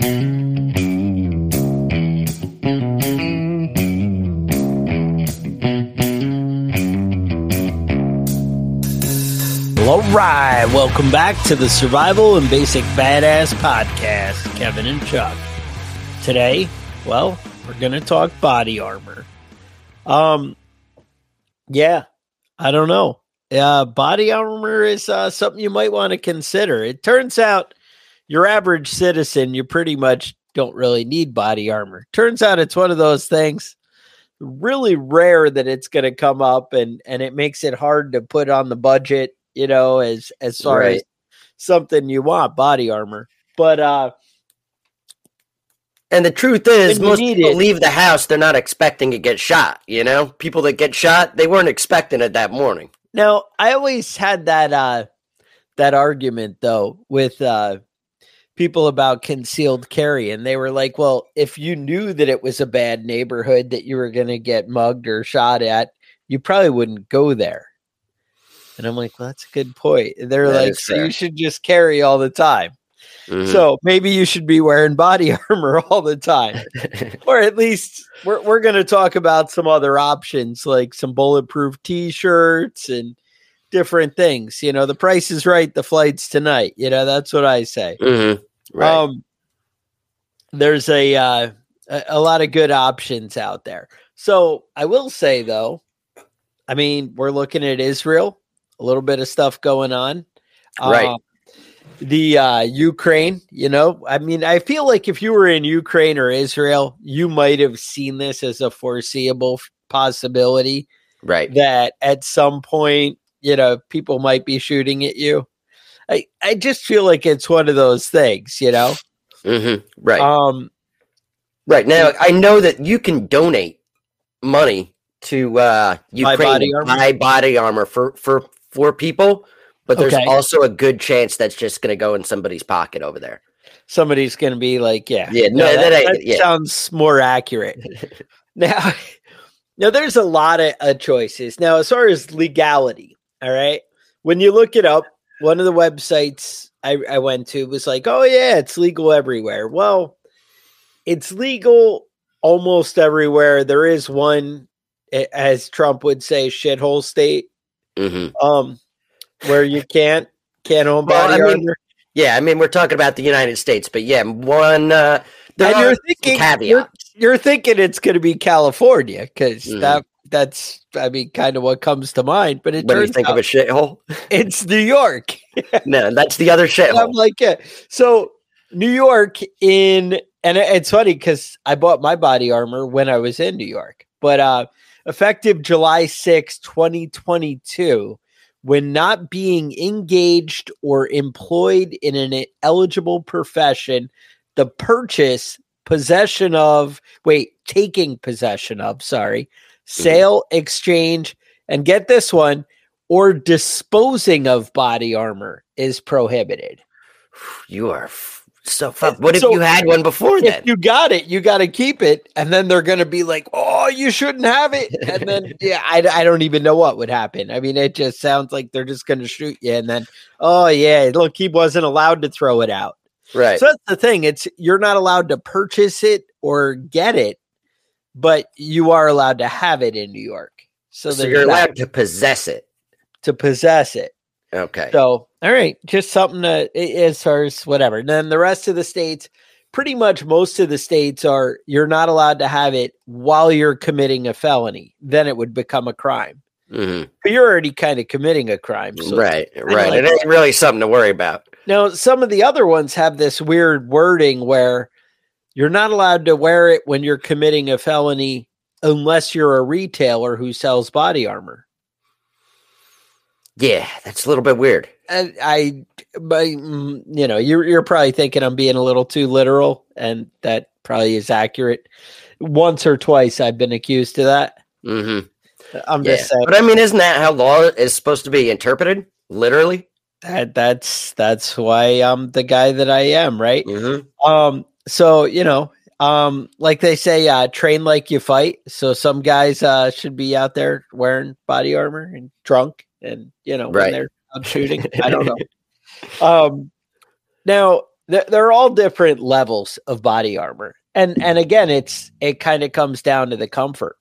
All right, welcome back to the Survival and Basic Badass Podcast, Kevin and Chuck. Today, well, we're going to talk body armor. Um, yeah, I don't know. Uh, body armor is uh, something you might want to consider. It turns out your average citizen, you pretty much don't really need body armor. Turns out it's one of those things really rare that it's going to come up and and it makes it hard to put on the budget you know, as as far right. as something you want, body armor. But uh and the truth is, most people it. leave the house, they're not expecting to get shot. You know, people that get shot, they weren't expecting it that morning. Now, I always had that uh that argument though with uh people about concealed carry, and they were like, "Well, if you knew that it was a bad neighborhood that you were going to get mugged or shot at, you probably wouldn't go there." And I'm like, well, that's a good point. And they're that like, so you should just carry all the time. Mm-hmm. So maybe you should be wearing body armor all the time. or at least we're we're gonna talk about some other options like some bulletproof t-shirts and different things. You know, the price is right, the flight's tonight. You know, that's what I say. Mm-hmm. Right. Um there's a uh a, a lot of good options out there. So I will say though, I mean, we're looking at Israel a little bit of stuff going on. Right. Uh, the uh, Ukraine, you know, I mean, I feel like if you were in Ukraine or Israel, you might have seen this as a foreseeable possibility. Right. That at some point, you know, people might be shooting at you. I, I just feel like it's one of those things, you know? Mm-hmm. Right. Um, right. Now, I know that you can donate money to uh, Ukraine, body armor. buy body armor for, for for people, but there's okay. also a good chance that's just going to go in somebody's pocket over there. Somebody's going to be like, yeah, yeah, no, that, that, that yeah. sounds more accurate. now, now there's a lot of uh, choices. Now, as far as legality, all right, when you look it up, one of the websites I, I went to was like, oh yeah, it's legal everywhere. Well, it's legal almost everywhere. There is one, as Trump would say, shithole state mm-hmm. um, where you can't can't own body well, I mean, Yeah, I mean we're talking about the United States, but yeah, one. Uh, there and you're thinking you're, you're, thinking it's going to be California because mm-hmm. that that's I mean kind of what comes to mind. But it when turns you think out of a shithole, it's New York. no, that's the other shithole. I'm like, yeah. So New York in and it's funny because I bought my body armor when I was in New York, but uh effective July 6, 2022, when not being engaged or employed in an eligible profession, the purchase, possession of, wait, taking possession of, sorry. Mm-hmm. sale, exchange, and get this one, or disposing of body armor is prohibited. You are so uh, fuck. What if so, you had one before that? you got it, you got to keep it, and then they're going to be like, "Oh, you shouldn't have it," and then yeah, I, I don't even know what would happen. I mean, it just sounds like they're just going to shoot you, and then oh yeah, look, he wasn't allowed to throw it out. Right. So that's the thing. It's you're not allowed to purchase it or get it, but you are allowed to have it in New York. So, so you're allowed to possess it. To possess it. Okay. So all right, just something to as far as whatever. And then the rest of the states, pretty much most of the states are you're not allowed to have it while you're committing a felony. Then it would become a crime. Mm-hmm. But you're already kind of committing a crime, so right? Right. Like, it ain't really something to worry about. Now, some of the other ones have this weird wording where you're not allowed to wear it when you're committing a felony unless you're a retailer who sells body armor. Yeah, that's a little bit weird. And I, but, mm, you know, you're you're probably thinking I'm being a little too literal, and that probably is accurate. Once or twice, I've been accused of that. Mm-hmm. I'm yeah. just saying. But I mean, isn't that how law is supposed to be interpreted? Literally. That that's that's why I'm the guy that I am, right? Mm-hmm. Um. So you know, um, like they say, uh, train like you fight. So some guys uh should be out there wearing body armor and drunk, and you know, right. when they're shooting. I don't know. Um. Now th- they're all different levels of body armor, and and again, it's it kind of comes down to the comfort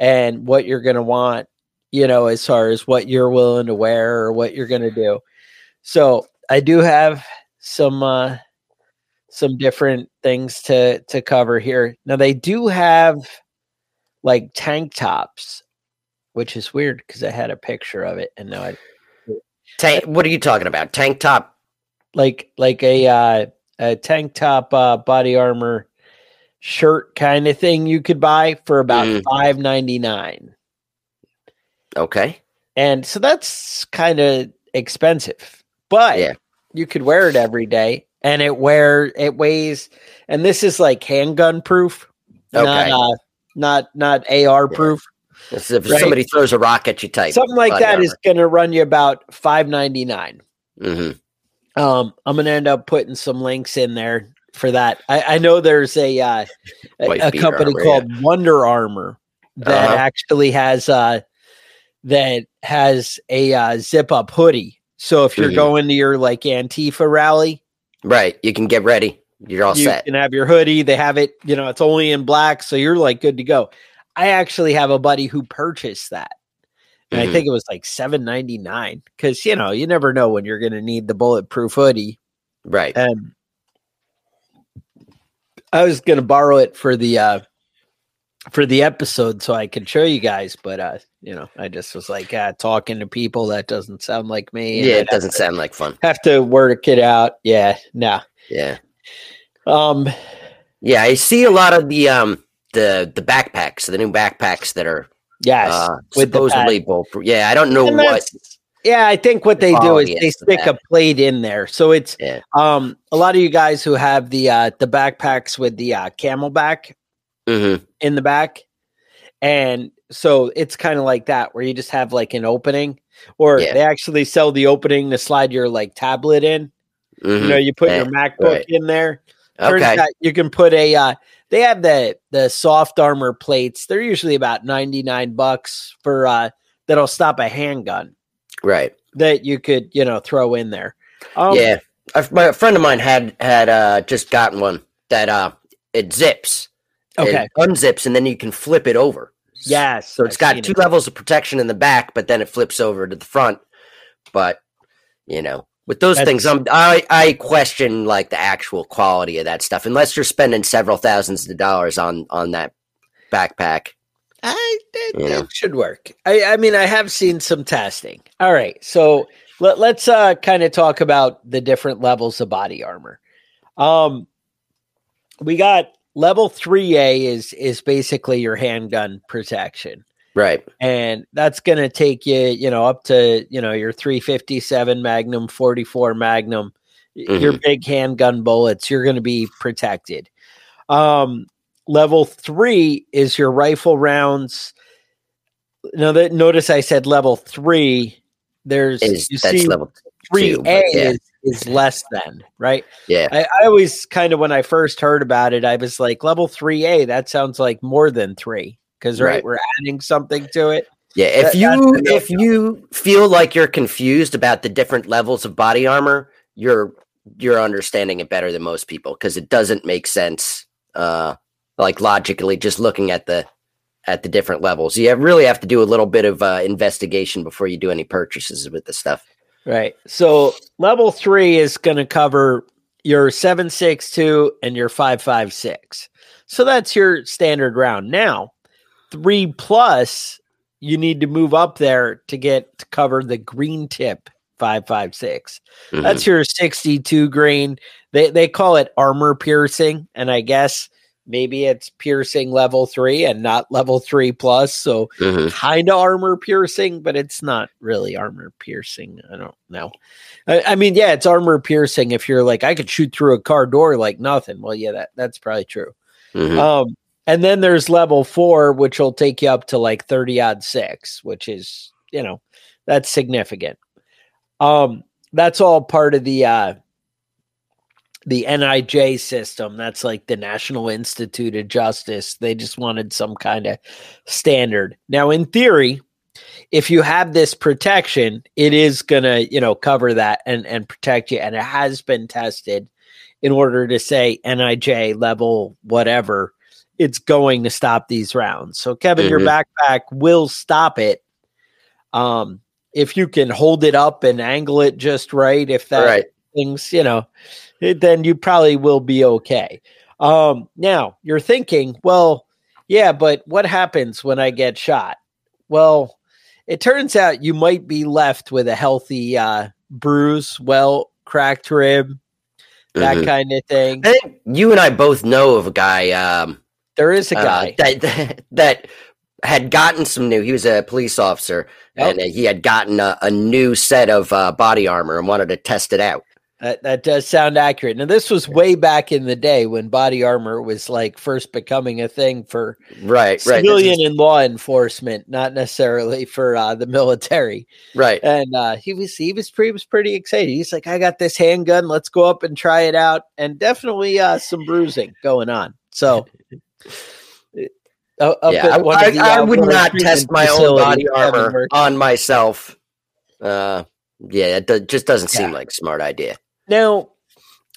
and what you're going to want, you know, as far as what you're willing to wear or what you're going to do. So I do have some uh, some different things to to cover here. Now they do have like tank tops, which is weird because I had a picture of it and now I. Tank. What are you talking about? Tank top. Like like a uh, a tank top uh, body armor shirt kind of thing you could buy for about mm. five ninety nine. Okay. And so that's kind of expensive. But yeah. you could wear it every day and it wear it weighs and this is like handgun proof. Okay. Not uh, not not AR proof. Is if right? somebody throws a rock at you type. Something like that armor. is gonna run you about five ninety nine. Mm-hmm. Um, I'm gonna end up putting some links in there for that. I, I know there's a uh, a, a company armor, called yeah. Wonder Armor that uh-huh. actually has uh that has a uh, zip up hoodie. So if you're mm-hmm. going to your like Antifa rally, right, you can get ready. You're all you set. You can have your hoodie. They have it, you know, it's only in black, so you're like good to go. I actually have a buddy who purchased that. And mm-hmm. I think it was like seven ninety nine because you know you never know when you're going to need the bulletproof hoodie, right? And I was going to borrow it for the uh for the episode so I could show you guys, but uh, you know, I just was like, uh, talking to people that doesn't sound like me. Yeah, it doesn't to, sound like fun. Have to work it out. Yeah, no. Yeah. Um. Yeah, I see a lot of the um the the backpacks, the new backpacks that are yes uh, supposedly bulletproof. Yeah, I don't know what. Yeah, I think what they do is they stick a plate in there. So it's yeah. um a lot of you guys who have the uh the backpacks with the uh CamelBak mm-hmm. in the back. And so it's kind of like that where you just have like an opening or yeah. they actually sell the opening to slide your like tablet in. Mm-hmm. You know, you put yeah. your MacBook right. in there. Turns okay. out you can put a uh they have the the soft armor plates. They're usually about 99 bucks for uh that'll stop a handgun. Right. That you could, you know, throw in there. Um, yeah. A, my, friend of mine had had uh just gotten one that uh it zips. Okay. It unzips and then you can flip it over. Yes. So it's I've got two it. levels of protection in the back, but then it flips over to the front. But you know, with those That's, things, I'm, I I question like the actual quality of that stuff, unless you're spending several thousands of dollars on on that backpack. I it, it should work. I, I mean, I have seen some testing. All right, so let, let's uh, kind of talk about the different levels of body armor. Um, we got level three A is is basically your handgun protection, right? And that's going to take you, you know, up to you know your 357 Magnum, 44 Magnum, mm-hmm. your big handgun bullets. You're going to be protected. Um, Level three is your rifle rounds. Now that notice I said level three. There's is, you see level three A yeah. is, is less than right. Yeah, I, I always kind of when I first heard about it, I was like level three A. That sounds like more than three because right, right, we're adding something to it. Yeah, if that, you if you feel like you're confused about the different levels of body armor, you're you're understanding it better than most people because it doesn't make sense uh, like logically just looking at the at the different levels. You really have to do a little bit of uh, investigation before you do any purchases with the stuff. Right. So level three is going to cover your 762 and your 556. So that's your standard round. Now, three plus, you need to move up there to get to cover the green tip 556. Mm-hmm. That's your 62 green. They they call it armor piercing, and I guess maybe it's piercing level three and not level three plus. So mm-hmm. kind of armor piercing, but it's not really armor piercing. I don't know. I, I, mean, yeah, it's armor piercing. If you're like, I could shoot through a car door like nothing. Well, yeah, that that's probably true. Mm-hmm. Um, and then there's level four, which will take you up to like 30 odd six, which is, you know, that's significant. Um, that's all part of the uh the NIJ system. That's like the National Institute of Justice. They just wanted some kind of standard. Now, in theory, if you have this protection, it is gonna, you know, cover that and and protect you. And it has been tested in order to say NIJ level whatever. It's going to stop these rounds. So, Kevin, mm-hmm. your backpack will stop it. Um, if you can hold it up and angle it just right, if that right. things, you know, then you probably will be okay. Um, now you're thinking, well, yeah, but what happens when I get shot? Well, it turns out you might be left with a healthy uh, bruise, well, cracked rib, that mm-hmm. kind of thing. I think you and I both know of a guy. Um, there is a uh, guy uh, that, that had gotten some new. He was a police officer, yep. and he had gotten a, a new set of uh, body armor and wanted to test it out. That, that does sound accurate. Now, this was way back in the day when body armor was like first becoming a thing for right, civilian right. and law enforcement, not necessarily for uh, the military. Right. And uh, he was he was pretty was pretty excited. He's like, I got this handgun. Let's go up and try it out. And definitely uh, some bruising going on. So. Uh, yeah, I, I, I would not test my own body armor on myself. Uh, yeah, it do, just doesn't seem like a smart idea. Now,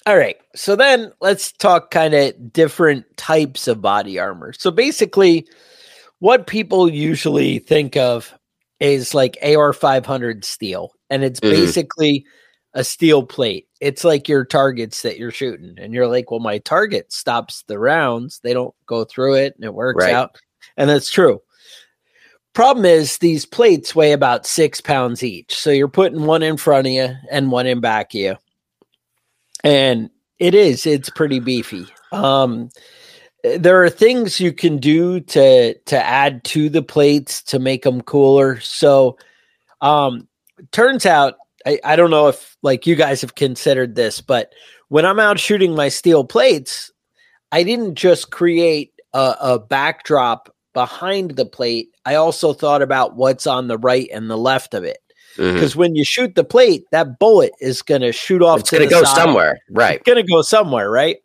all right. So then let's talk kind of different types of body armor. So basically, what people usually think of is like AR 500 steel, and it's mm-hmm. basically a steel plate. It's like your targets that you're shooting, and you're like, well, my target stops the rounds, they don't go through it, and it works right. out. And that's true. Problem is, these plates weigh about six pounds each. So you're putting one in front of you and one in back of you. And it is, it's pretty beefy. Um, there are things you can do to to add to the plates to make them cooler. So um turns out I, I don't know if like you guys have considered this, but when I'm out shooting my steel plates, I didn't just create a, a backdrop behind the plate. I also thought about what's on the right and the left of it. Because mm-hmm. when you shoot the plate, that bullet is going to shoot off. It's going to go side. somewhere, right? It's going to go somewhere, right?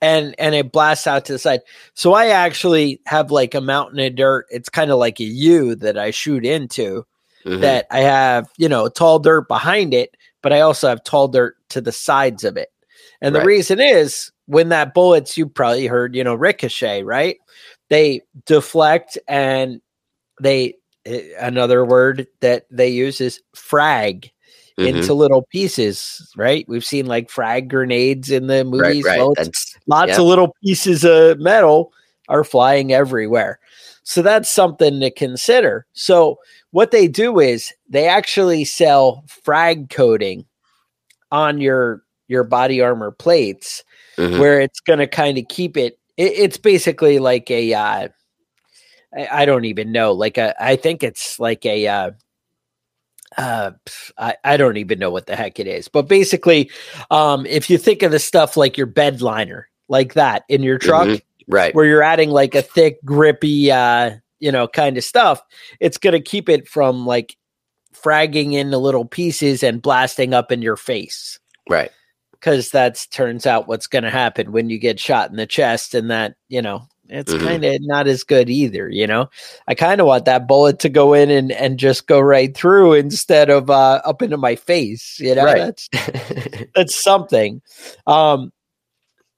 And and it blasts out to the side. So I actually have like a mountain of dirt. It's kind of like a U that I shoot into, mm-hmm. that I have, you know, tall dirt behind it, but I also have tall dirt to the sides of it. And right. the reason is when that bullets, you probably heard, you know, ricochet, right? They deflect and they, another word that they use is frag mm-hmm. into little pieces, right? We've seen like frag grenades in the movies. Right, right. Lots yeah. of little pieces of metal are flying everywhere. So that's something to consider. So what they do is they actually sell frag coating on your your body armor plates mm-hmm. where it's going to kind of keep it, it, it's basically like a uh I, I, don't even know like a i think it's like a uh uh I, I don't even know what the heck it is but basically um if you think of the stuff like your bed liner like that in your truck mm-hmm. right where you're adding like a thick grippy uh you know, kind of stuff, it's going to keep it from like fragging into little pieces and blasting up in your face. Right. Because that's turns out what's going to happen when you get shot in the chest, and that, you know, it's mm-hmm. kind of not as good either, you know. I kind of want that bullet to go in and, and just go right through instead of uh, up into my face, you know. Right. That's that's something. Um,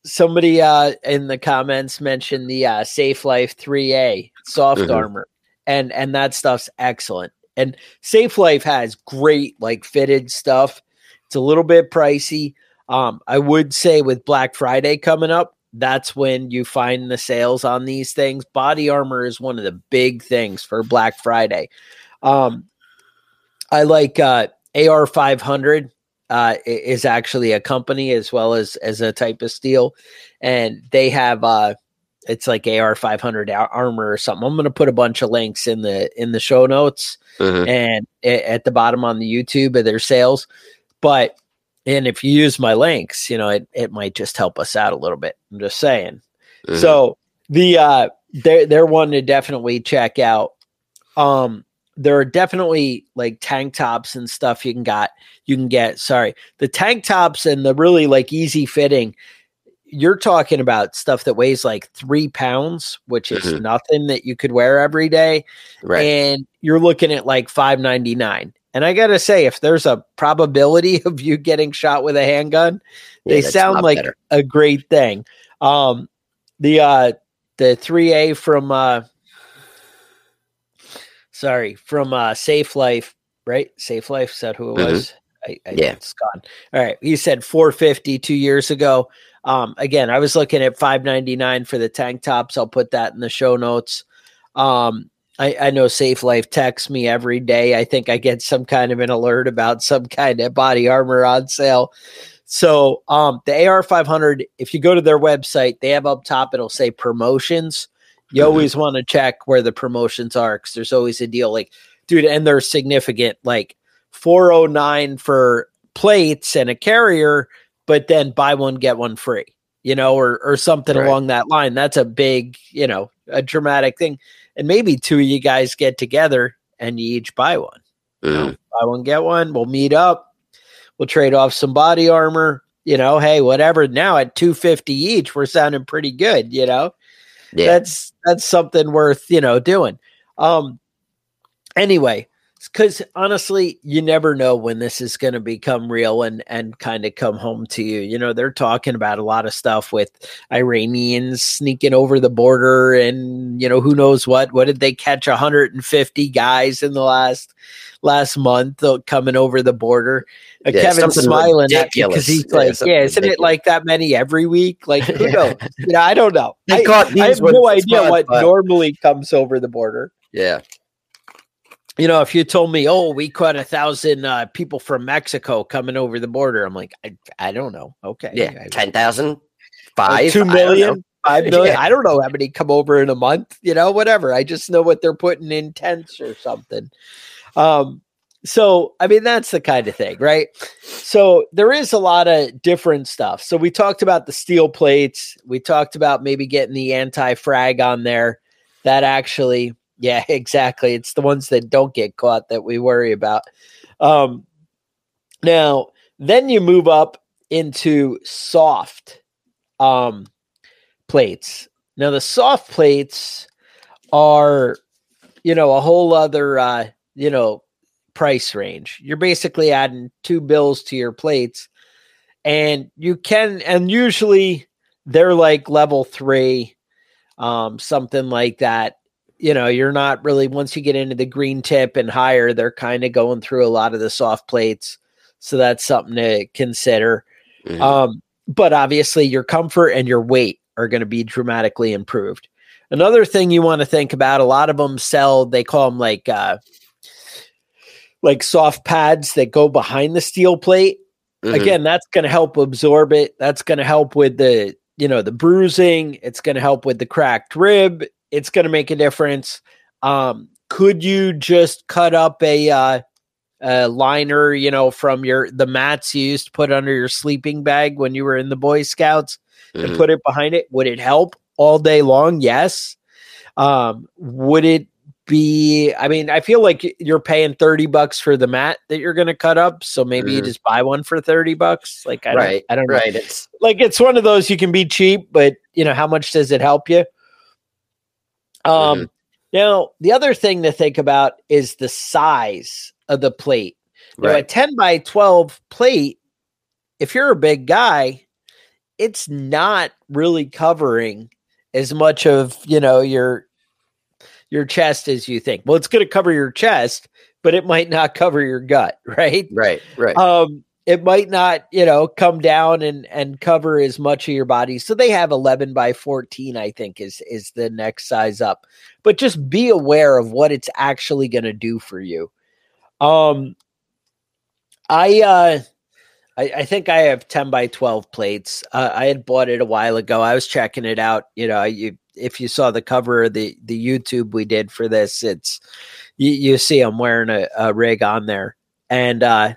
somebody uh, in the comments mentioned the uh, Safe Life 3A soft mm-hmm. armor, and and that stuff's excellent. And Safe Life has great like fitted stuff. It's a little bit pricey. Um, I would say with Black Friday coming up, that's when you find the sales on these things. Body armor is one of the big things for Black Friday. Um, I like uh, AR 500 uh, is actually a company as well as as a type of steel, and they have uh, it's like AR 500 armor or something. I'm going to put a bunch of links in the in the show notes mm-hmm. and at the bottom on the YouTube of their sales. But and if you use my links, you know, it, it might just help us out a little bit. I'm just saying. Mm-hmm. So the uh they're they're one to definitely check out. Um there are definitely like tank tops and stuff you can got you can get sorry the tank tops and the really like easy fitting you're talking about stuff that weighs like three pounds which is mm-hmm. nothing that you could wear every day right. and you're looking at like 599 and I gotta say, if there's a probability of you getting shot with a handgun, yeah, they sound like better. a great thing. Um, the uh, the three A from uh, sorry from uh, Safe Life, right? Safe Life is that who it mm-hmm. was? I, I, yeah, it's gone. All right, he said 450 two years ago. Um, again, I was looking at 599 for the tank tops. I'll put that in the show notes. Um, I, I know Safe Life texts me every day. I think I get some kind of an alert about some kind of body armor on sale. So um, the AR 500, if you go to their website, they have up top, it'll say promotions. You mm-hmm. always want to check where the promotions are because there's always a deal like, dude, and they're significant, like 409 for plates and a carrier, but then buy one, get one free, you know, or, or something right. along that line. That's a big, you know, a dramatic thing and maybe two of you guys get together and you each buy one. Mm. You know, buy one, get one. We'll meet up. We'll trade off some body armor. You know, hey, whatever. Now at two fifty each, we're sounding pretty good. You know, yeah. that's that's something worth you know doing. Um. Anyway, because honestly, you never know when this is going to become real and and kind of come home to you. You know, they're talking about a lot of stuff with Iranians sneaking over the border, and you know who knows what. What did they catch? 150 guys in the last last month uh, coming over the border. Uh, yeah, Kevin smiling because he's like, yeah, isn't ridiculous. it like that many every week? Like, who knows? you know, I don't know. I, I, have no idea what but... normally comes over the border. Yeah you know, if you told me, oh, we caught a thousand uh, people from Mexico coming over the border, I'm like, I, I don't know. Okay. Yeah. 10,000, five, two million, five million. Yeah. I don't know how many come over in a month, you know, whatever. I just know what they're putting in tents or something. Um, so, I mean, that's the kind of thing, right? So, there is a lot of different stuff. So, we talked about the steel plates. We talked about maybe getting the anti frag on there. That actually yeah, exactly. It's the ones that don't get caught that we worry about. Um, now, then you move up into soft um, plates. Now, the soft plates are, you know, a whole other, uh, you know, price range. You're basically adding two bills to your plates, and you can, and usually they're like level three, um, something like that you know, you're not really once you get into the green tip and higher, they're kind of going through a lot of the soft plates. So that's something to consider. Mm-hmm. Um, but obviously your comfort and your weight are going to be dramatically improved. Another thing you want to think about, a lot of them sell, they call them like uh like soft pads that go behind the steel plate. Mm-hmm. Again, that's going to help absorb it. That's going to help with the, you know, the bruising. It's going to help with the cracked rib it's going to make a difference. Um, could you just cut up a, uh, a liner, you know, from your the mats you used to put under your sleeping bag when you were in the Boy Scouts mm-hmm. and put it behind it? Would it help all day long? Yes. Um, would it be I mean, I feel like you're paying 30 bucks for the mat that you're gonna cut up, so maybe mm. you just buy one for 30 bucks. Like I right, don't I don't know. Right. It's like it's one of those you can be cheap, but you know, how much does it help you? Um, mm-hmm. Now, the other thing to think about is the size of the plate. Right. Now, a 10 by 12 plate, if you're a big guy, it's not really covering as much of, you know, your your chest as you think. Well, it's going to cover your chest, but it might not cover your gut, right? Right, right. Um, it might not, you know, come down and and cover as much of your body. So they have 11 by 14, I think, is is the next size up. But just be aware of what it's actually going to do for you. Um, I uh I, I, think I have 10 by 12 plates. Uh, I had bought it a while ago. I was checking it out. You know, you, if you saw the cover of the, the YouTube we did for this, it's, you, you see I'm wearing a, a, rig on there. And, uh,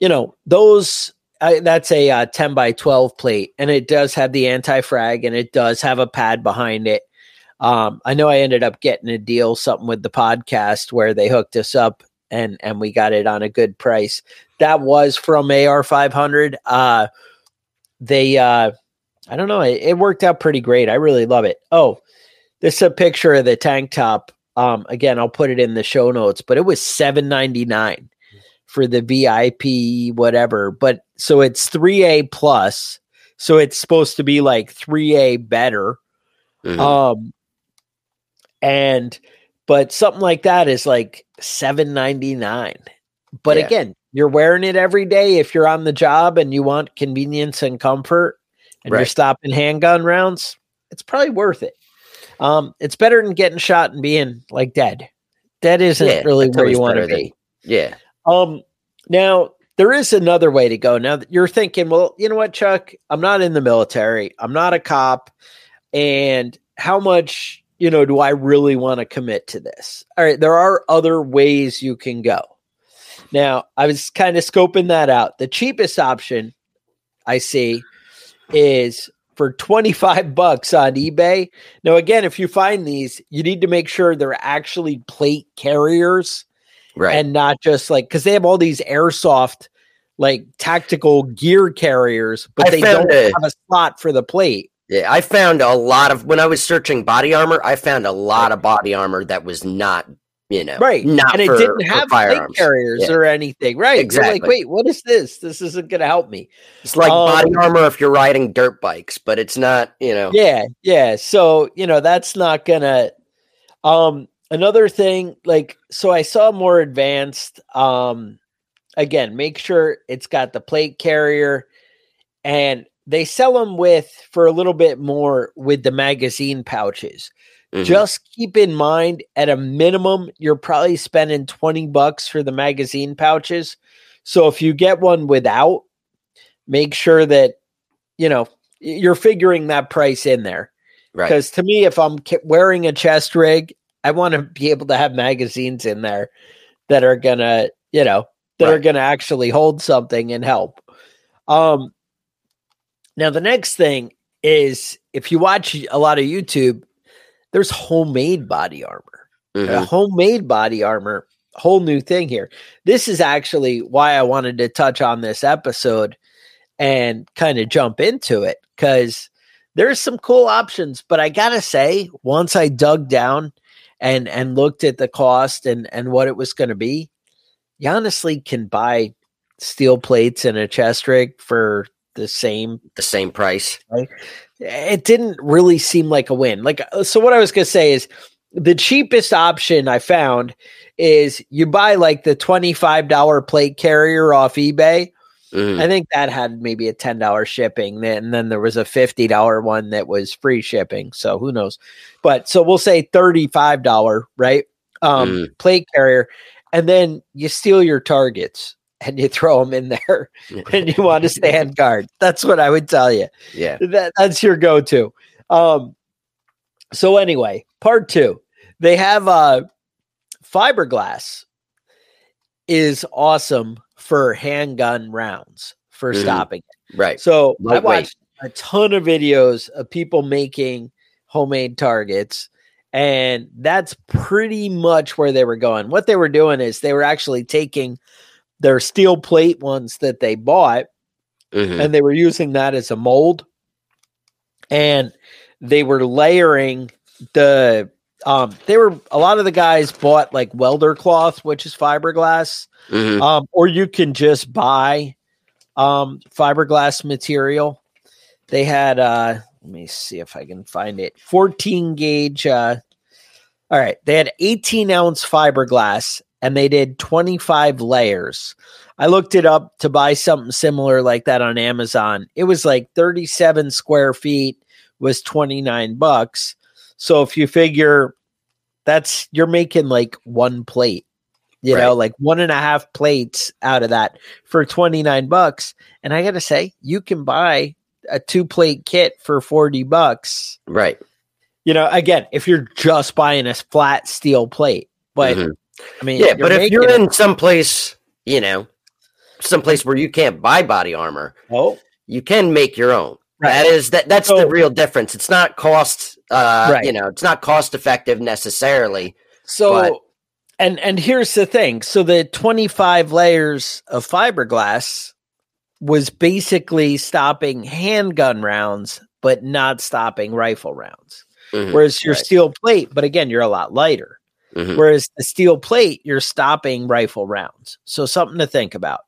you know, those, that's a uh, 10 by 12 plate and it does have the anti-frag and it does have a pad behind it. Um, I know I ended up getting a deal, something with the podcast where they hooked us up and and we got it on a good price. That was from AR 500. Uh, they, uh, I don't know, it, it, worked out pretty great. I really love it. Oh, this is a picture of the tank top. Um, again, I'll put it in the show notes, but it was seven ninety nine for the VIP whatever. But so it's three A plus, so it's supposed to be like three A better. Mm-hmm. Um, and but something like that is like 799 but yeah. again you're wearing it every day if you're on the job and you want convenience and comfort and right. you're stopping handgun rounds it's probably worth it um it's better than getting shot and being like dead dead isn't yeah, really where you want to be than, yeah um now there is another way to go now you're thinking well you know what chuck i'm not in the military i'm not a cop and how much you know, do I really want to commit to this? All right, there are other ways you can go. Now, I was kind of scoping that out. The cheapest option I see is for 25 bucks on eBay. Now, again, if you find these, you need to make sure they're actually plate carriers. Right. And not just like, because they have all these airsoft, like tactical gear carriers, but I they don't a, have a slot for the plate. Yeah, I found a lot of when I was searching body armor. I found a lot of body armor that was not, you know, right, not and for, it didn't have firearms carriers yeah. or anything, right? Exactly. like, wait, what is this? This isn't going to help me. It's like um, body armor if you're riding dirt bikes, but it's not, you know. Yeah, yeah. So you know that's not gonna. Um, another thing, like, so I saw more advanced. Um, again, make sure it's got the plate carrier and they sell them with for a little bit more with the magazine pouches. Mm-hmm. Just keep in mind at a minimum, you're probably spending 20 bucks for the magazine pouches. So if you get one without, make sure that, you know, you're figuring that price in there. Right. Because to me, if I'm wearing a chest rig, I want to be able to have magazines in there that are going to, you know, that right. are going to actually hold something and help. Um, now, the next thing is if you watch a lot of YouTube, there's homemade body armor. Mm-hmm. homemade body armor, whole new thing here. This is actually why I wanted to touch on this episode and kind of jump into it because there's some cool options. But I gotta say, once I dug down and and looked at the cost and and what it was going to be, you honestly can buy steel plates and a chest rig for the same the same price. Right? It didn't really seem like a win. Like uh, so what I was going to say is the cheapest option I found is you buy like the $25 plate carrier off eBay. Mm. I think that had maybe a $10 shipping. And then there was a $50 one that was free shipping. So who knows? But so we'll say $35, right? Um, mm. plate carrier. And then you steal your targets and you throw them in there and you want to stand guard. That's what I would tell you. Yeah. That, that's your go to. Um, so, anyway, part two, they have uh, fiberglass is awesome for handgun rounds for mm-hmm. stopping it. Right. So, I watched a ton of videos of people making homemade targets and that's pretty much where they were going. What they were doing is they were actually taking their steel plate ones that they bought, mm-hmm. and they were using that as a mold. And they were layering the um they were a lot of the guys bought like welder cloth, which is fiberglass. Mm-hmm. Um, or you can just buy um fiberglass material. They had uh let me see if I can find it. 14 gauge uh All right. They had 18 ounce fiberglass and they did 25 layers. I looked it up to buy something similar like that on Amazon. It was like 37 square feet was 29 bucks. So if you figure that's you're making like one plate, you right. know, like one and a half plates out of that for 29 bucks. And I got to say, you can buy a two plate kit for 40 bucks. Right. You know, again, if you're just buying a flat steel plate, but mm-hmm. I mean, yeah, but if you're in some place, you know, someplace where you can't buy body armor, oh, you can make your own. Right. That is that that's so, the real difference. It's not cost uh right. you know, it's not cost effective necessarily. So but, and and here's the thing. So the 25 layers of fiberglass was basically stopping handgun rounds but not stopping rifle rounds. Mm-hmm. Whereas your right. steel plate, but again, you're a lot lighter. Mm-hmm. Whereas the steel plate, you're stopping rifle rounds. So something to think about.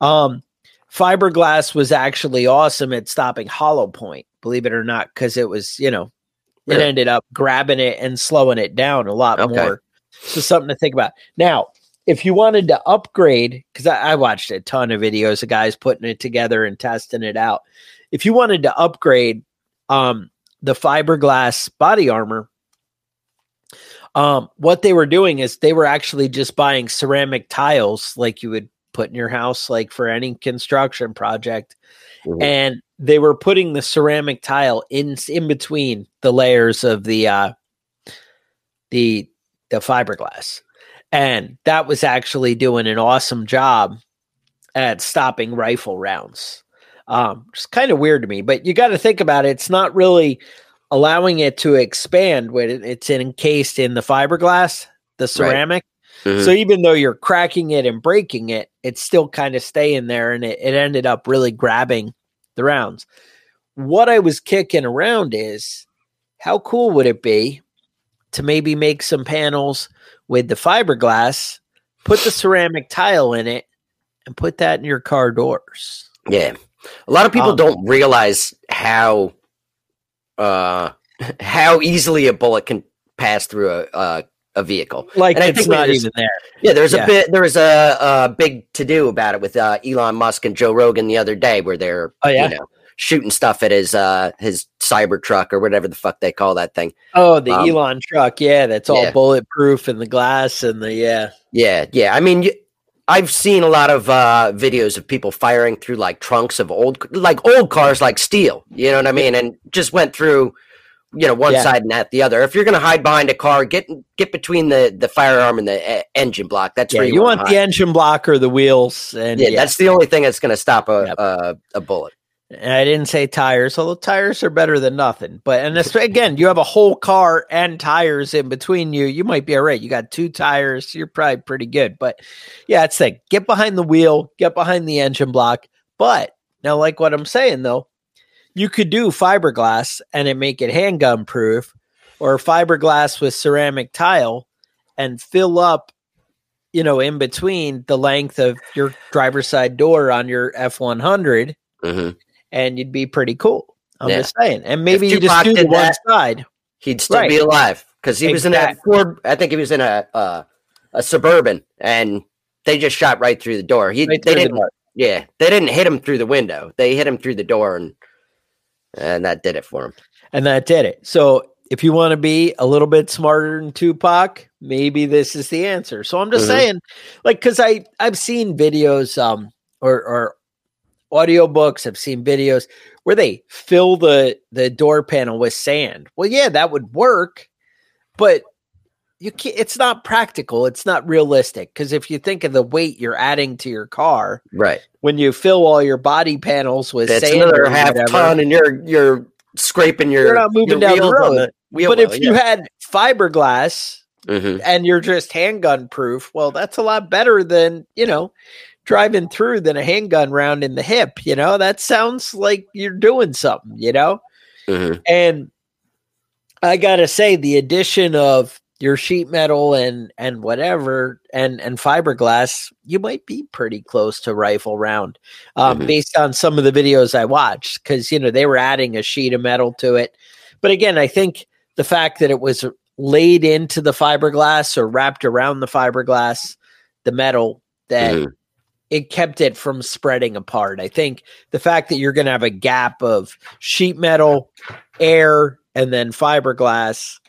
Um, fiberglass was actually awesome at stopping hollow point, believe it or not, because it was, you know, it ended up grabbing it and slowing it down a lot okay. more. So something to think about. Now, if you wanted to upgrade, because I, I, watched a ton of videos of guys putting it together and testing it out. If you wanted to upgrade um, the fiberglass body armor, um, what they were doing is they were actually just buying ceramic tiles like you would put in your house, like for any construction project. Mm-hmm. And they were putting the ceramic tile in in between the layers of the uh the the fiberglass. And that was actually doing an awesome job at stopping rifle rounds. Um, it's kind of weird to me, but you got to think about it. It's not really allowing it to expand when it's encased in the fiberglass, the ceramic. Right. Mm-hmm. So even though you're cracking it and breaking it, it's still kind of staying there and it, it ended up really grabbing the rounds. What I was kicking around is how cool would it be to maybe make some panels with the fiberglass, put the ceramic tile in it, and put that in your car doors? Yeah. A lot of people um, don't realize how uh, how easily a bullet can pass through a a, a vehicle. Like and it's not even there. Yeah, there's yeah. a bit. There was a, a big to do about it with uh, Elon Musk and Joe Rogan the other day, where they're oh, yeah? you know shooting stuff at his uh his cyber truck or whatever the fuck they call that thing. Oh, the um, Elon truck. Yeah, that's all yeah. bulletproof and the glass and the yeah. Yeah, yeah. I mean, I've seen a lot of uh, videos of people firing through like trunks of old, like old cars, like steel. You know what I mean? And just went through, you know, one yeah. side and at the other. If you're going to hide behind a car, get get between the the firearm and the uh, engine block. That's yeah, where you, you want, the engine block or the wheels. And yeah, yeah. that's the only thing that's going to stop a, yep. a a bullet. And I didn't say tires, although tires are better than nothing. But and this, again, you have a whole car and tires in between you. You might be all right. You got two tires, you're probably pretty good. But yeah, it's like get behind the wheel, get behind the engine block. But now, like what I'm saying though, you could do fiberglass and it make it handgun proof, or fiberglass with ceramic tile and fill up, you know, in between the length of your driver's side door on your F100. Mm-hmm and you'd be pretty cool. I'm yeah. just saying. And maybe you just do the one that, side. He'd still right. be alive because he exactly. was in a Ford. I think he was in a uh, a suburban, and they just shot right through the door. He right they didn't. The yeah, they didn't hit him through the window. They hit him through the door, and and that did it for him. And that did it. So if you want to be a little bit smarter than Tupac, maybe this is the answer. So I'm just mm-hmm. saying, like, because I I've seen videos um or or audiobooks, I've seen videos where they fill the the door panel with sand. Well, yeah, that would work, but you can't, it's not practical. It's not realistic because if you think of the weight you're adding to your car, right? When you fill all your body panels with That's sand, another half whatever, ton, and you're you're scraping your. You're not moving down the road. The but if yeah. you had fiberglass mm-hmm. and you're just handgun proof, well, that's a lot better than you know driving through than a handgun round in the hip. You know, that sounds like you're doing something, you know? Mm-hmm. And I got to say, the addition of your sheet metal and and whatever and and fiberglass you might be pretty close to rifle round um, mm-hmm. based on some of the videos i watched because you know they were adding a sheet of metal to it but again i think the fact that it was laid into the fiberglass or wrapped around the fiberglass, the metal that mm-hmm. it kept it from spreading apart. I think the fact that you're going to have a gap of sheet metal, air, and then fiberglass,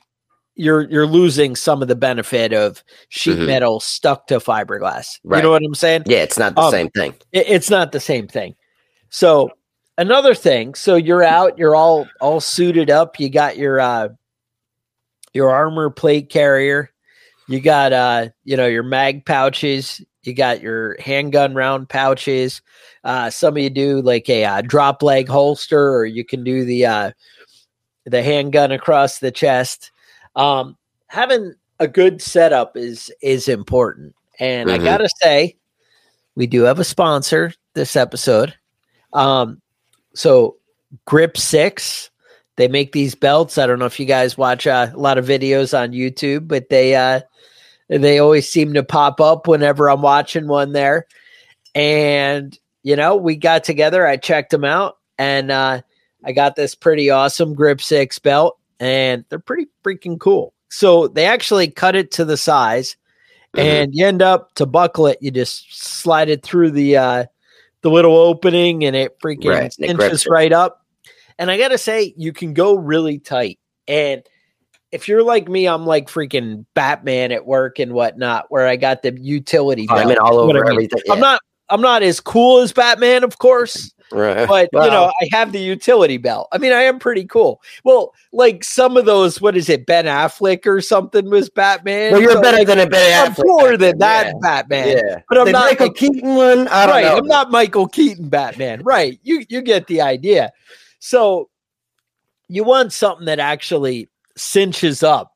you're you're losing some of the benefit of sheet mm-hmm. metal stuck to fiberglass. Right. You know what I'm saying? Yeah, it's not the um, same thing. It, it's not the same thing. So another thing, so you're out, you're all all suited up, you got your uh your armor plate carrier, you got uh, you know, your mag pouches, you got your handgun round pouches. Uh, some of you do like a uh, drop leg holster, or you can do the uh, the handgun across the chest. Um, having a good setup is is important, and mm-hmm. I gotta say, we do have a sponsor this episode. Um, so Grip Six they make these belts. I don't know if you guys watch uh, a lot of videos on YouTube, but they uh, they always seem to pop up whenever I'm watching one there. And you know, we got together. I checked them out, and uh, I got this pretty awesome Grip Six belt, and they're pretty freaking cool. So they actually cut it to the size, mm-hmm. and you end up to buckle it. You just slide it through the uh, the little opening, and it freaking right. inches right up and I got to say, you can go really tight. And if you're like me, I'm like freaking Batman at work and whatnot, where I got the utility. Oh, I'm all over I mean. everything. Yeah. I'm not. I'm not as cool as Batman, of course. Right. But wow. you know, I have the utility belt. I mean, I am pretty cool. Well, like some of those, what is it, Ben Affleck or something was Batman. Well, you're so, better than a Ben I'm Affleck. I'm cooler than that yeah. Batman. Yeah. But I'm the not Michael like, Keaton one. I don't right, know. I'm not Michael Keaton Batman. Right. You you get the idea. So you want something that actually cinches up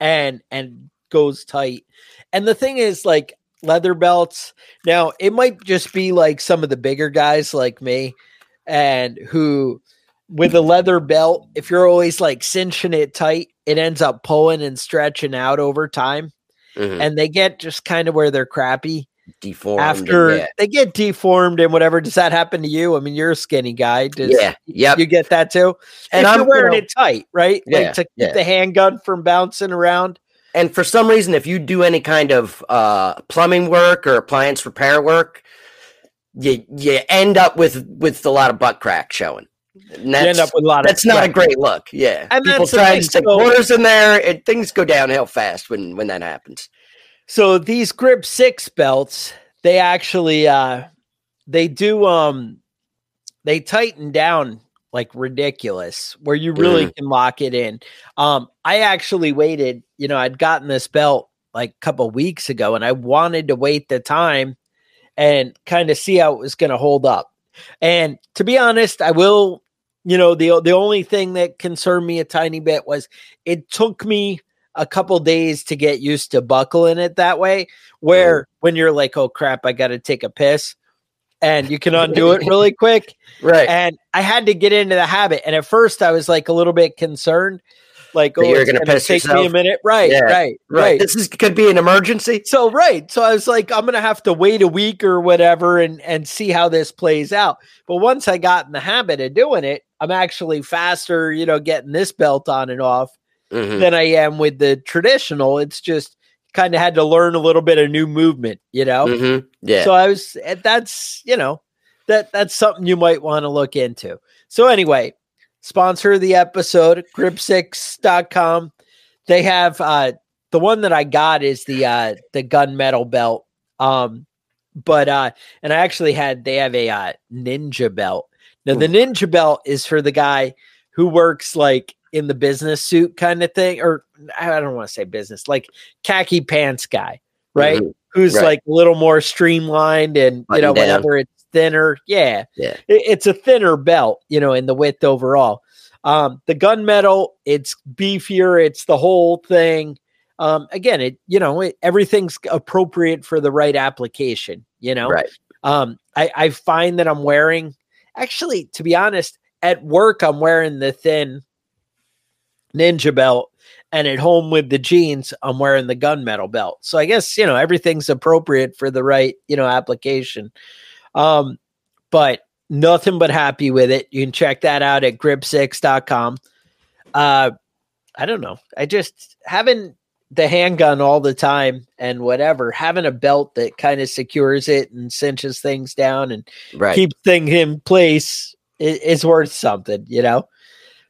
and and goes tight. And the thing is like leather belts. Now, it might just be like some of the bigger guys like me and who with a leather belt, if you're always like cinching it tight, it ends up pulling and stretching out over time. Mm-hmm. And they get just kind of where they're crappy deformed after yeah. they get deformed and whatever. Does that happen to you? I mean, you're a skinny guy. Does, yeah, yeah, you get that too. And if I'm wearing you know, it tight, right? Yeah, like to keep yeah. the handgun from bouncing around. And for some reason, if you do any kind of uh, plumbing work or appliance repair work, you you end up with with a lot of butt crack showing. And that's, you end up with a lot. That's not a great look. Yeah, and people try to stick quarters in there, and things go downhill fast when when that happens. So these grip six belts, they actually uh they do um they tighten down like ridiculous where you really mm. can lock it in. Um I actually waited, you know, I'd gotten this belt like a couple weeks ago and I wanted to wait the time and kind of see how it was going to hold up. And to be honest, I will, you know, the the only thing that concerned me a tiny bit was it took me a couple days to get used to buckling it that way. Where when you're like, oh crap, I got to take a piss, and you can undo it really quick. Right. And I had to get into the habit. And at first, I was like a little bit concerned. Like, oh, you're going to piss take yourself. me a minute, right? Yeah. Right, right, right. This is could be an emergency. So, right. So I was like, I'm going to have to wait a week or whatever, and and see how this plays out. But once I got in the habit of doing it, I'm actually faster. You know, getting this belt on and off mm-hmm. than I am with the traditional. It's just kind of had to learn a little bit of new movement, you know? Mm-hmm. Yeah. So I was, eh, that's, you know, that that's something you might want to look into. So anyway, sponsor of the episode, grip6.com. They have uh the one that I got is the uh the gunmetal belt. Um but uh and I actually had they have a uh, ninja belt. Now the ninja belt is for the guy who works like in the business suit kind of thing, or I don't want to say business, like khaki pants guy, right? Mm-hmm. Who's right. like a little more streamlined and Button you know, down. whenever it's thinner, yeah, yeah, it, it's a thinner belt, you know, in the width overall. Um, the gunmetal, it's beefier, it's the whole thing. Um, again, it you know, it, everything's appropriate for the right application, you know. Right. Um, I, I find that I'm wearing actually, to be honest, at work I'm wearing the thin ninja belt and at home with the jeans i'm wearing the gunmetal belt so i guess you know everything's appropriate for the right you know application um but nothing but happy with it you can check that out at grip6.com uh I don't know. I just having the handgun all the time and whatever, having a belt that kind of secures it and cinches things down and right. keeps things in place is, is worth something, you know?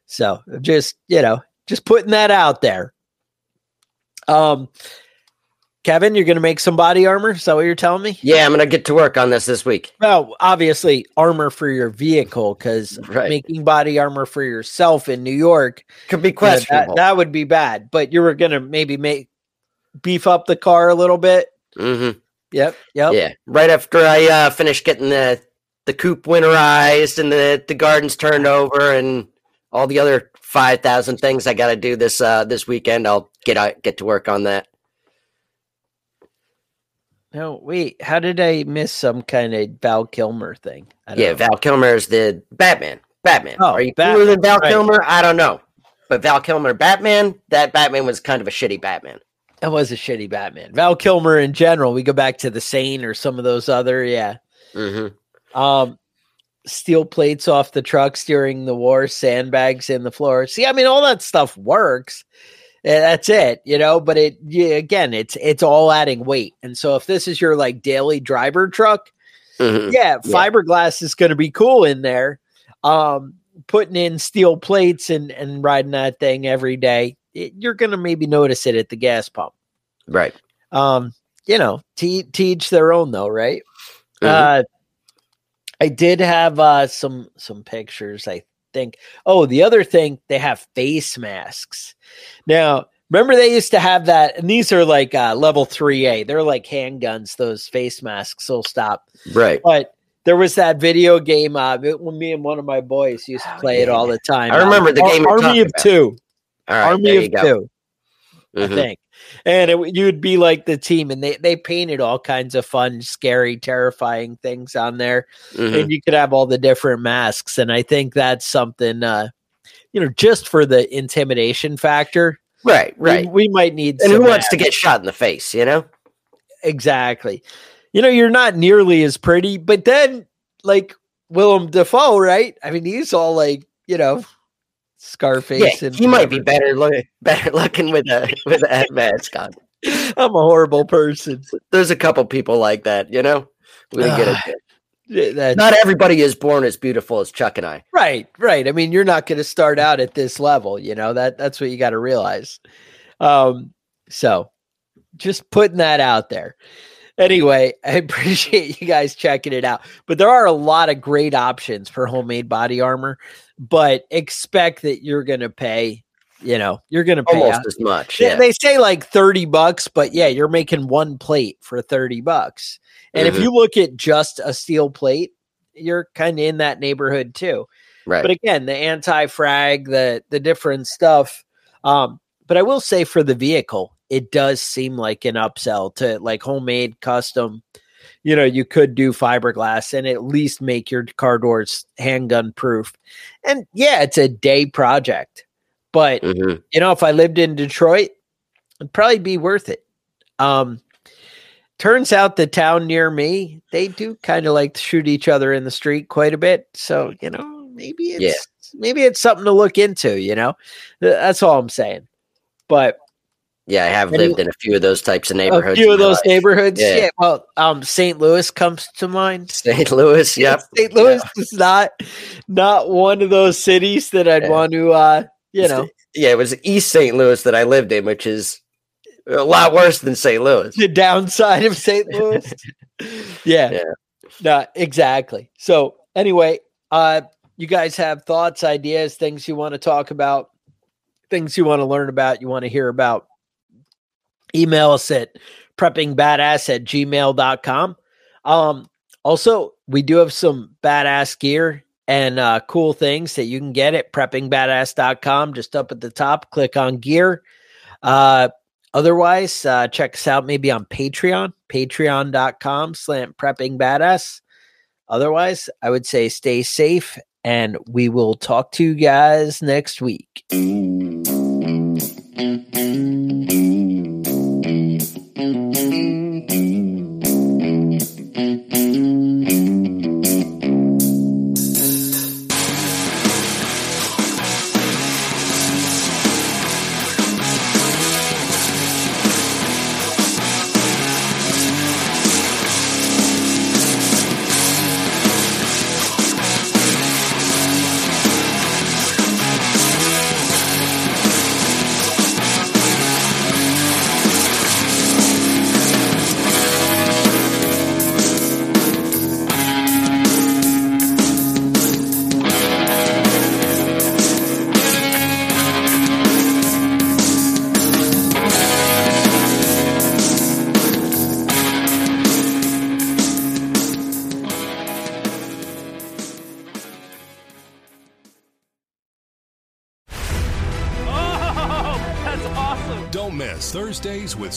So just, you know, just putting that out there. Um, Kevin, you're going to make some body armor. Is that what you're telling me? Yeah, I'm going to get to work on this this week. Well, obviously, armor for your vehicle because right. making body armor for yourself in New York could be questionable. You know, that, that, would be bad. But you were going to maybe make beef up the car a little bit. Mm-hmm. Yep. Yep. Yeah. Right after I uh, finish getting the the coop winterized and the the gardens turned over and all the other five thousand things I got to do this uh, this weekend, I'll get out, get to work on that. No, wait. How did I miss some kind of Val Kilmer thing? Yeah, know. Val Kilmer is the Batman. Batman. Oh, Are you Batman. than Val right. Kilmer? I don't know. But Val Kilmer, Batman, that Batman was kind of a shitty Batman. That was a shitty Batman. Val Kilmer in general. We go back to the Sane or some of those other, yeah. Mm-hmm. Um, steel plates off the trucks during the war, sandbags in the floor. See, I mean, all that stuff works. That's it, you know. But it yeah, again, it's it's all adding weight. And so if this is your like daily driver truck, mm-hmm. yeah, fiberglass yeah. is going to be cool in there. Um, putting in steel plates and and riding that thing every day, it, you're going to maybe notice it at the gas pump, right? Um, you know, to, to each their own, though, right? Mm-hmm. Uh, I did have uh, some some pictures. I think. Oh, the other thing, they have face masks. Now, remember they used to have that, and these are like uh, level 3A. They're like handguns, those face masks. So stop. Right. But there was that video game uh, when me and one of my boys used to oh, play oh, yeah. it all the time. I remember the game. Army of about. Two. All right, Army of go. 2 mm-hmm. I think and it, you'd be like the team and they, they painted all kinds of fun scary terrifying things on there. Mm-hmm. and you could have all the different masks and i think that's something uh you know just for the intimidation factor right right. we, we might need and who wants masks. to get shot in the face you know? Exactly. You know you're not nearly as pretty but then like willem dafoe right? I mean he's all like you know Scarface. Yeah, he might be better look, better looking with a with a mask on. I'm a horrible person. There's a couple people like that, you know. We get it. Not everybody is born as beautiful as Chuck and I. Right, right. I mean, you're not going to start out at this level, you know. That that's what you got to realize. Um, so just putting that out there. Anyway, I appreciate you guys checking it out. But there are a lot of great options for homemade body armor but expect that you're going to pay you know you're going to pay almost out. as much yeah. they, say like 30 bucks but yeah you're making one plate for 30 bucks and mm-hmm. if you look at just a steel plate you're kind of in that neighborhood too right but again the anti-frag the the different stuff um but i will say for the vehicle it does seem like an upsell to like homemade custom you know, you could do fiberglass and at least make your car doors handgun proof. And yeah, it's a day project. But mm-hmm. you know, if I lived in Detroit, it'd probably be worth it. Um turns out the town near me, they do kind of like to shoot each other in the street quite a bit. So, you know, maybe it's yeah. maybe it's something to look into, you know. That's all I'm saying. But yeah, I have lived in a few of those types of neighborhoods. A few of those life. neighborhoods. Yeah. yeah. Well, um, St. Louis comes to mind. St. Louis, yep. St. Louis yeah. is not not one of those cities that I'd yeah. want to uh, you know. Yeah, it was East St. Louis that I lived in, which is a lot worse than St. Louis. The downside of St. Louis. yeah. Yeah. No, exactly. So anyway, uh you guys have thoughts, ideas, things you want to talk about, things you want to learn about, you want to hear about email us at preppingbadass at gmail.com. Um, also, we do have some badass gear and uh, cool things that you can get at preppingbadass.com. Just up at the top, click on gear. Uh, otherwise, uh, check us out maybe on Patreon, patreon.com slant preppingbadass. Otherwise, I would say stay safe and we will talk to you guys next week.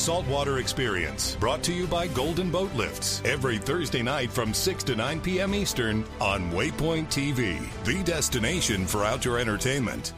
Saltwater Experience, brought to you by Golden Boat Lifts, every Thursday night from 6 to 9 p.m. Eastern on Waypoint TV, the destination for outdoor entertainment.